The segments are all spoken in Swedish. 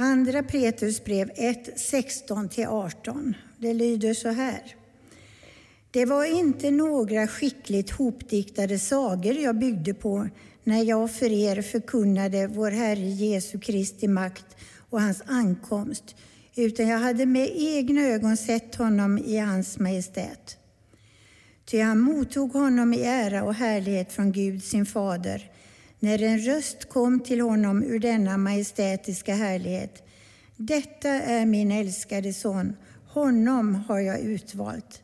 Andra Petrus brev 1, 16-18. Det lyder så här. Det var inte några skickligt hopdiktade sagor jag byggde på när jag för er förkunnade vår Herre Jesu Kristi makt och hans ankomst, utan jag hade med egna ögon sett honom i hans majestät. Ty han mottog honom i ära och härlighet från Gud, sin fader, när en röst kom till honom ur denna majestätiska härlighet. Detta är min älskade son, honom har jag utvalt.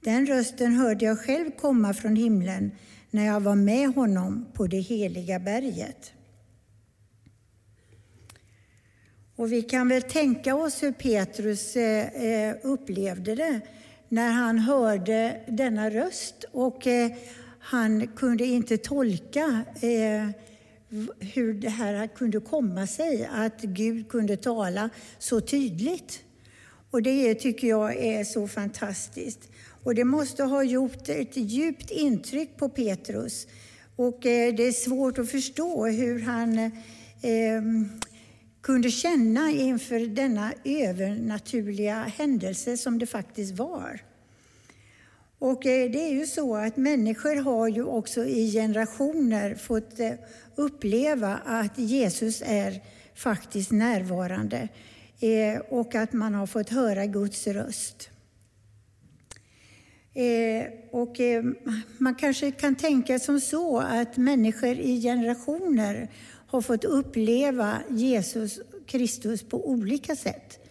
Den rösten hörde jag själv komma från himlen när jag var med honom på det heliga berget. Och vi kan väl tänka oss hur Petrus eh, eh, upplevde det när han hörde denna röst och eh, han kunde inte tolka eh, hur det här kunde komma sig, att Gud kunde tala så tydligt. Och det tycker jag är så fantastiskt. Och det måste ha gjort ett djupt intryck på Petrus. Och eh, det är svårt att förstå hur han eh, kunde känna inför denna övernaturliga händelse som det faktiskt var. Och eh, det är ju så att människor har ju också i generationer fått eh, uppleva att Jesus är faktiskt närvarande eh, och att man har fått höra Guds röst. Och man kanske kan tänka som så att människor i generationer har fått uppleva Jesus Kristus på olika sätt.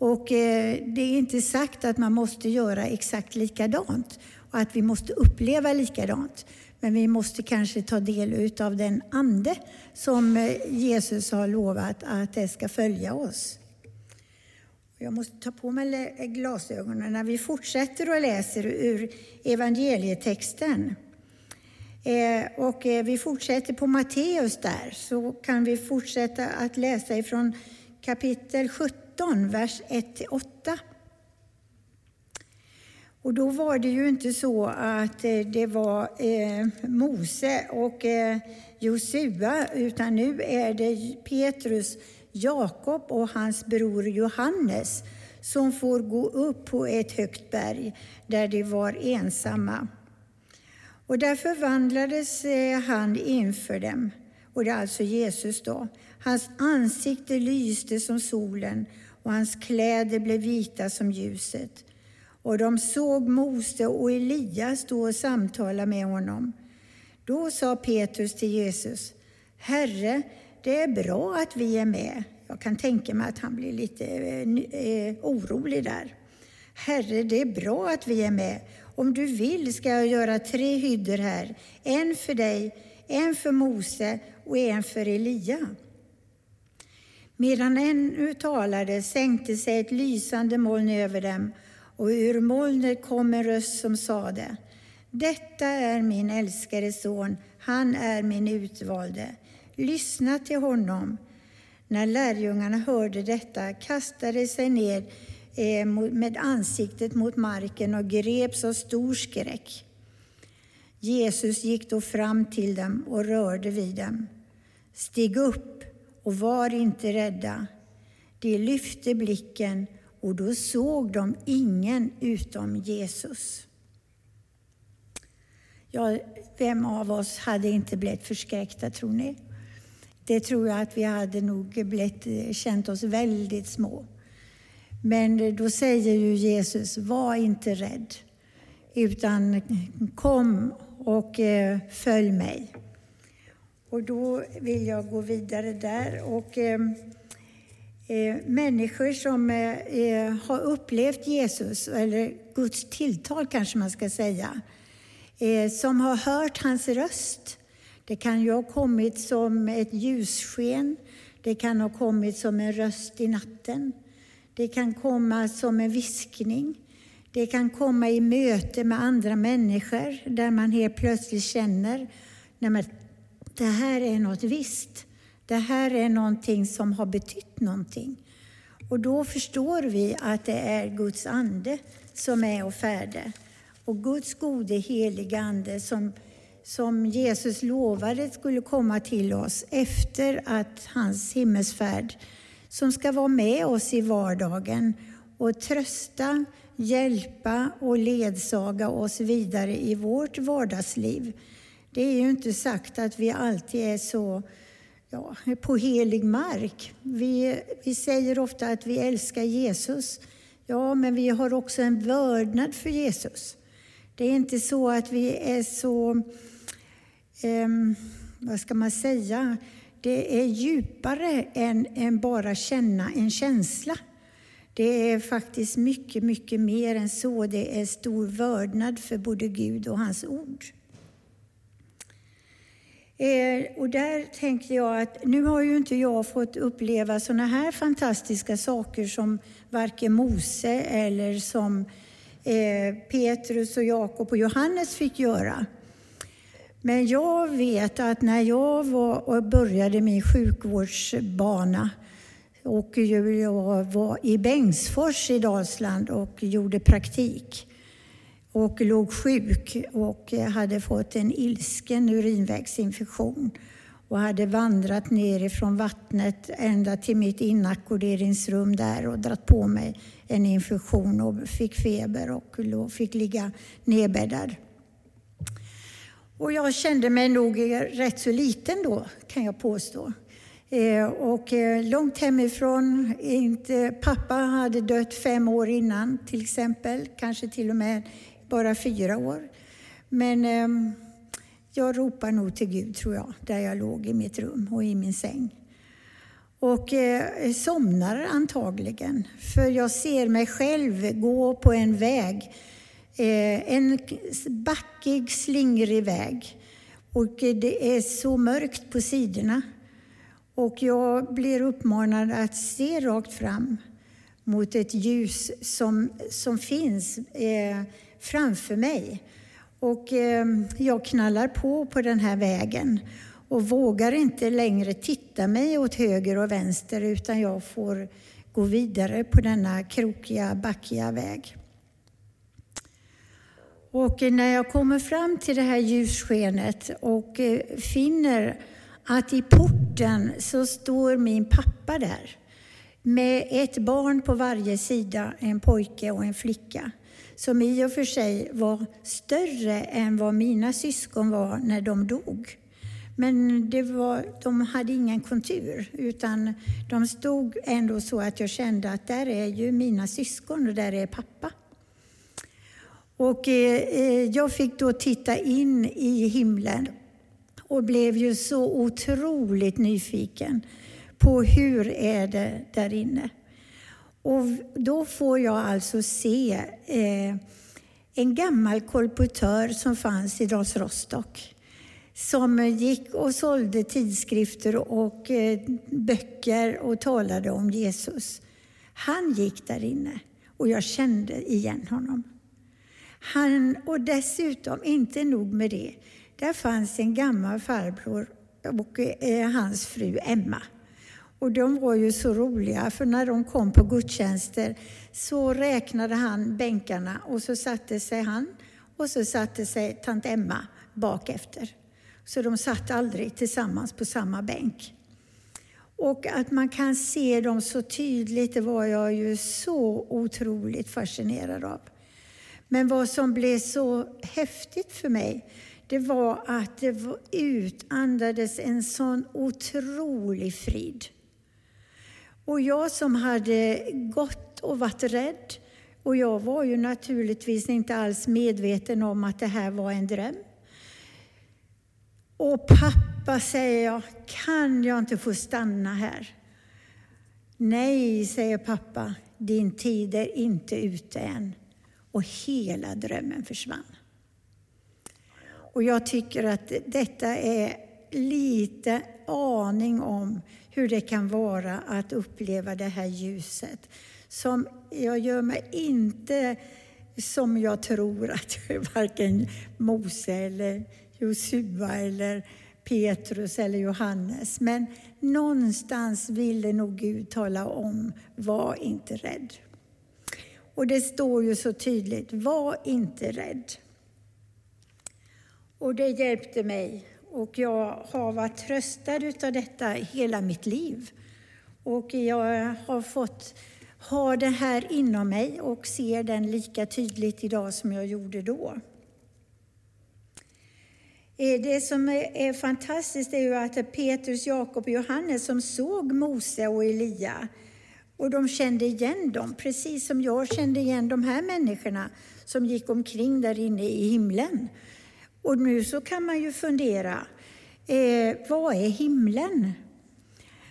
Och eh, det är inte sagt att man måste göra exakt likadant och att vi måste uppleva likadant. Men vi måste kanske ta del av den ande som eh, Jesus har lovat att det ska följa oss. Jag måste ta på mig glasögonen när vi fortsätter och läser ur evangelietexten. Eh, och eh, vi fortsätter på Matteus där, så kan vi fortsätta att läsa ifrån kapitel 17, vers 1-8. Och då var det ju inte så att eh, det var eh, Mose och eh, Josua, utan nu är det Petrus, Jakob och hans bror Johannes som får gå upp på ett högt berg där de var ensamma. Och där förvandlades han inför dem, och det är alltså Jesus då. Hans ansikte lyste som solen och hans kläder blev vita som ljuset. Och de såg Mose och Elias stå och samtala med honom. Då sa Petrus till Jesus, Herre, det är bra att vi är med. Jag kan tänka mig att han blir lite eh, eh orolig där. Herre, det är bra att vi är med. Om du vill ska jag göra tre hyddor här, en för dig, en för Mose och en för Elia. Medan ännu talade sänkte sig ett lysande moln över dem och ur molnet kom en röst som sade Detta är min älskade son, han är min utvalde. Lyssna till honom. När lärjungarna hörde detta kastade de sig ner eh, med ansiktet mot marken och greps av stor skräck. Jesus gick då fram till dem och rörde vid dem. Stig upp och var inte rädda. De lyfte blicken och då såg de ingen utom Jesus. Ja, vem av oss hade inte blivit förskräckta, tror ni? Det tror jag att vi hade nog blivit, eh, känt oss väldigt små. Men eh, då säger ju Jesus, var inte rädd, utan kom och eh, följ mig. Och då vill jag gå vidare där. Och, ehm, eh, människor som eh, eh, har upplevt Jesus, eller Guds tilltal kanske man ska säga, eh, som har hört hans röst. Det kan ju ha kommit som ett ljussken, det kan ha kommit som en röst i natten. Det kan komma som en viskning. Det kan komma i möte med andra människor där man helt plötsligt känner att det här är något visst. Det här är någonting som har betytt någonting. Och då förstår vi att det är Guds ande som är och färde. Och Guds gode heliga ande som, som Jesus lovade skulle komma till oss efter att hans himmelsfärd som ska vara med oss i vardagen och trösta, hjälpa och ledsaga oss vidare i vårt vardagsliv. Det är ju inte sagt att vi alltid är så ja, på helig mark. Vi, vi säger ofta att vi älskar Jesus. Ja, men vi har också en vördnad för Jesus. Det är inte så att vi är så, eh, vad ska man säga, det är djupare än, än bara känna en känsla. Det är faktiskt mycket, mycket mer än så. Det är stor vördnad för både Gud och hans ord. Eh, och där tänker jag att nu har ju inte jag fått uppleva sådana här fantastiska saker som varken Mose eller som eh, Petrus och Jakob och Johannes fick göra. Men jag vet att när jag var och började min sjukvårdsbana och jag var i Bengtsfors i Dalsland och gjorde praktik och låg sjuk och hade fått en ilsken urinvägsinfektion och hade vandrat ner ifrån vattnet ända till mitt inackorderingsrum där och dratt på mig en infektion och fick feber och fick ligga nedbäddad. Och jag kände mig nog rätt så liten då, kan jag påstå. Eh, och eh, långt hemifrån, inte, pappa hade dött fem år innan till exempel, kanske till och med bara fyra år. Men eh, jag ropar nog till Gud, tror jag, där jag låg i mitt rum och i min säng. Och eh, somnar antagligen, för jag ser mig själv gå på en väg. Eh, en backig, slingrig väg. Och det är så mörkt på sidorna. Och jag blir uppmanad att se rakt fram mot ett ljus som, som finns eh, framför mig. Och eh, jag knallar på på den här vägen och vågar inte längre titta mig åt höger och vänster utan jag får gå vidare på denna krokiga, backiga väg. Och eh, när jag kommer fram till det här ljusskenet och eh, finner att i porten så står min pappa där med ett barn på varje sida, en pojke och en flicka som i och för sig var större än vad mina syskon var när de dog. Men det var, de hade ingen kontur, utan de stod ändå så att jag kände att där är ju mina syskon och där är pappa. Och eh, eh jag fick då titta in i himlen och blev ju så otroligt nyfiken på hur är det där inne. Och då får jag alltså se eh, en gammal kolportör som fanns i Dals Rostock som gick och sålde tidskrifter och eh, böcker och talade om Jesus. Han gick där inne och jag kände igen honom. Han, och dessutom, inte nog med det, där fanns en gammal farbror och eh, hans fru Emma. Och de var ju så roliga, för när de kom på gudstjänster så räknade han bänkarna och så satte sig han och så satte sig tant Emma bak efter. Så de satt aldrig tillsammans på samma bänk. Och att man kan se dem så tydligt, det var jag ju så otroligt fascinerad av. Men vad som blev så häftigt för mig, det var att det utandades en sån otrolig frid. Och jag som hade gått och varit rädd, och jag var ju naturligtvis inte alls medveten om att det här var en dröm. Och pappa, säger jag, kan jag inte få stanna här? Nej, säger pappa, din tid är inte ute än. Och hela drömmen försvann. Och jag tycker att detta är lite aning om hur det kan vara att uppleva det här ljuset. Som jag gör mig inte som jag tror att varken Mose eller Josua eller Petrus eller Johannes. Men någonstans ville nog Gud tala om, var inte rädd. Och det står ju så tydligt, var inte rädd. Och det hjälpte mig och jag har varit tröstad av detta hela mitt liv. Och jag har fått ha det här inom mig och ser den lika tydligt idag som jag gjorde då. Eh, det som är fantastiskt är ju att Petrus, Jakob och Johannes som såg Mose och Elia och de kände igen dem, precis som jag kände igen de här människorna som gick omkring där inne i himlen. Och nu så kan man ju fundera, eh, vad är himlen?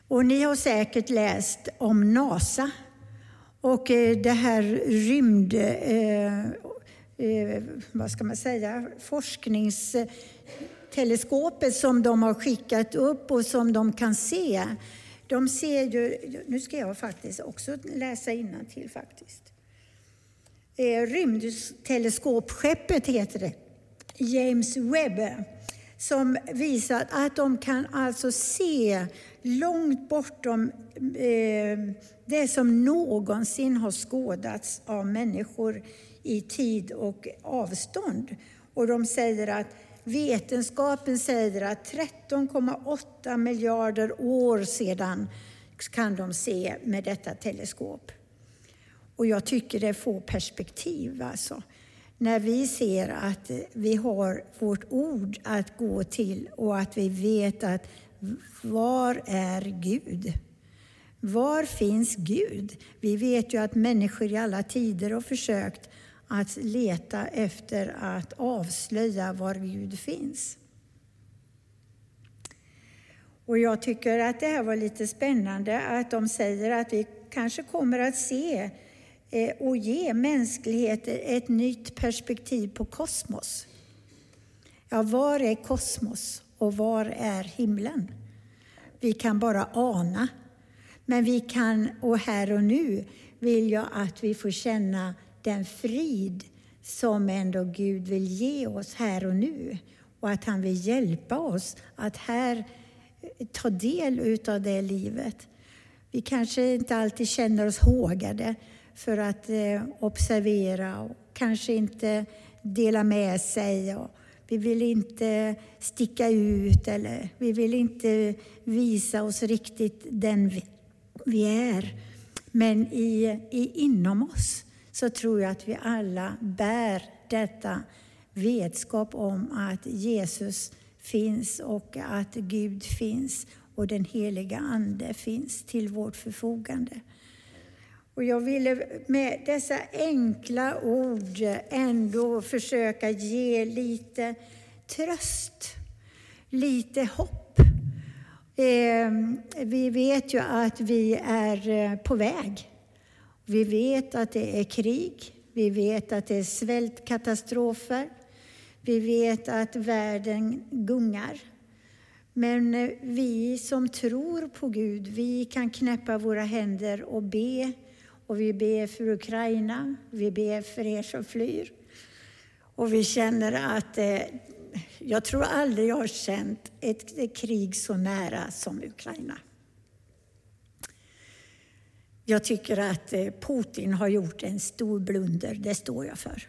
Och ni har säkert läst om NASA och eh, det här rymd... Eh, eh, vad ska man säga? Forskningsteleskopet som de har skickat upp och som de kan se. De ser ju... Nu ska jag faktiskt också läsa till faktiskt. Eh, rymdteleskopskeppet heter det. James Webb som visar att de kan alltså se långt bortom eh, det som någonsin har skådats av människor i tid och avstånd. Och de säger att vetenskapen säger att 13,8 miljarder år sedan kan de se med detta teleskop. Och jag tycker det får perspektiv alltså. När vi ser att vi har vårt ord att gå till och att vi vet att var är Gud? Var finns Gud? Vi vet ju att människor i alla tider har försökt att leta efter att avslöja var Gud finns. Och jag tycker att det här var lite spännande att de säger att vi kanske kommer att se Eh, och ge mänskligheten ett nytt perspektiv på kosmos. Ja, var är kosmos och var är himlen? Vi kan bara ana. Men vi kan, och här och nu vill jag att vi får känna den frid som ändå Gud vill ge oss här och nu. Och att han vill hjälpa oss att här eh, ta del av det livet. Vi kanske inte alltid känner oss hågade för att eh, observera och kanske inte dela med sig. Vi vill inte sticka ut eller vi vill inte visa oss riktigt den vi, vi är. Men i, i, inom oss så tror jag att vi alla bär detta vetskap om att Jesus finns och att Gud finns och den heliga Ande finns till vårt förfogande. Och jag ville med dessa enkla ord ändå försöka ge lite tröst, lite hopp. Ehm, vi vet ju att vi är eh, på väg. Vi vet att det är krig. Vi vet att det är svältkatastrofer. Vi vet att världen gungar. Men eh, vi som tror på Gud, vi kan knäppa våra händer och be och vi ber för Ukraina, vi ber för er som flyr. Och vi känner att, eh, jag tror aldrig jag har känt ett, ett krig så nära som Ukraina. Jag tycker att eh, Putin har gjort en stor blunder, det står jag för.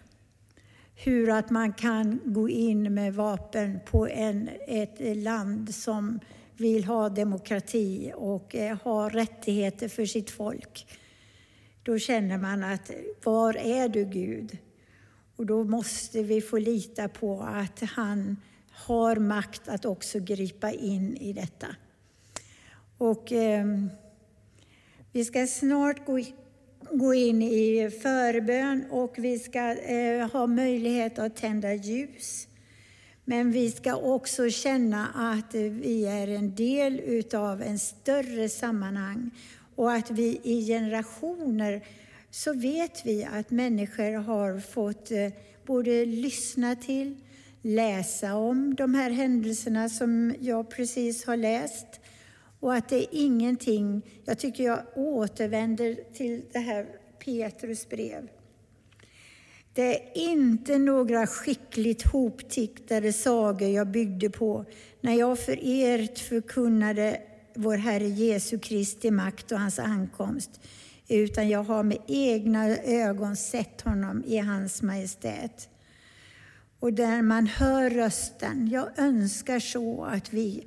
Hur att man kan gå in med vapen på en, ett land som vill ha demokrati och eh, ha rättigheter för sitt folk då känner man att var är du Gud? Och då måste vi få lita på att han har makt att också gripa in i detta. Och eh, vi ska snart gå, gå in i förbön och vi ska eh, ha möjlighet att tända ljus. Men vi ska också känna att vi är en del utav en större sammanhang och att vi i generationer så vet vi att människor har fått eh, både lyssna till, läsa om de här händelserna som jag precis har läst. Och att det är ingenting, jag tycker jag återvänder till det här Petrus brev. Det är inte några skickligt hoptiktade sagor jag byggde på när jag för er förkunnade vår Herre Jesu Kristi makt och hans ankomst, utan jag har med egna ögon sett honom i hans majestät. Och där man hör rösten, jag önskar så att vi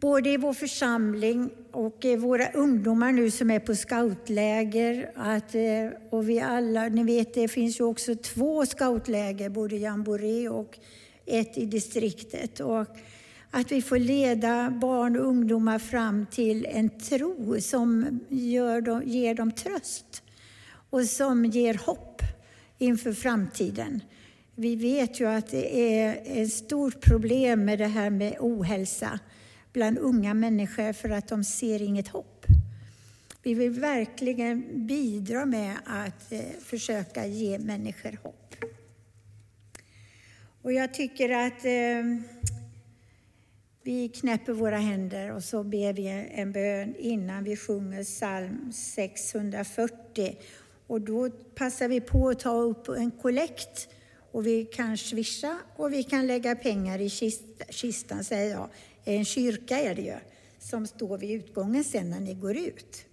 både i vår församling och våra ungdomar nu som är på scoutläger. Att, eh, och vi alla, ni vet det finns ju också två scoutläger, både i Jamboree och ett i distriktet. Och att vi får leda barn och ungdomar fram till en tro som gör dem, ger dem tröst och som ger hopp inför framtiden. Vi vet ju att det är ett stort problem med det här med ohälsa bland unga människor för att de ser inget hopp. Vi vill verkligen bidra med att eh, försöka ge människor hopp. Och jag tycker att eh, vi knäpper våra händer och så ber vi en bön innan vi sjunger psalm 640. Och då passar vi på att ta upp en kollekt och vi kan swisha och vi kan lägga pengar i kistan, säger jag. En kyrka är det ju, som står vid utgången sen när ni går ut.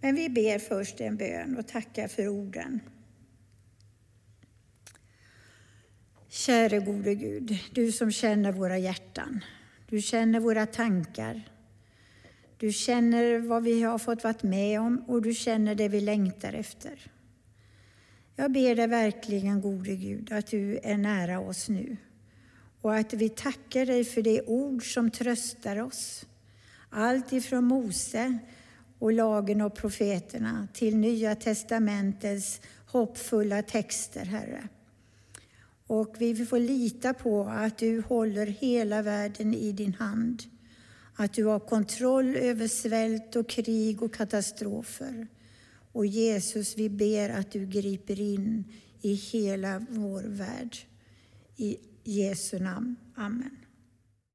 Men vi ber först en bön och tackar för orden. Käre gode Gud, du som känner våra hjärtan. Du känner våra tankar. Du känner vad vi har fått vara med om och du känner det vi längtar efter. Jag ber dig verkligen, gode Gud, att du är nära oss nu och att vi tackar dig för det ord som tröstar oss. Allt ifrån Mose och lagen och profeterna till Nya testamentets hoppfulla texter, Herre. Och vi får lita på att du håller hela världen i din hand. Att du har kontroll över svält och krig och katastrofer. Och Jesus, vi ber att du griper in i hela vår värld. I Jesu namn. Amen.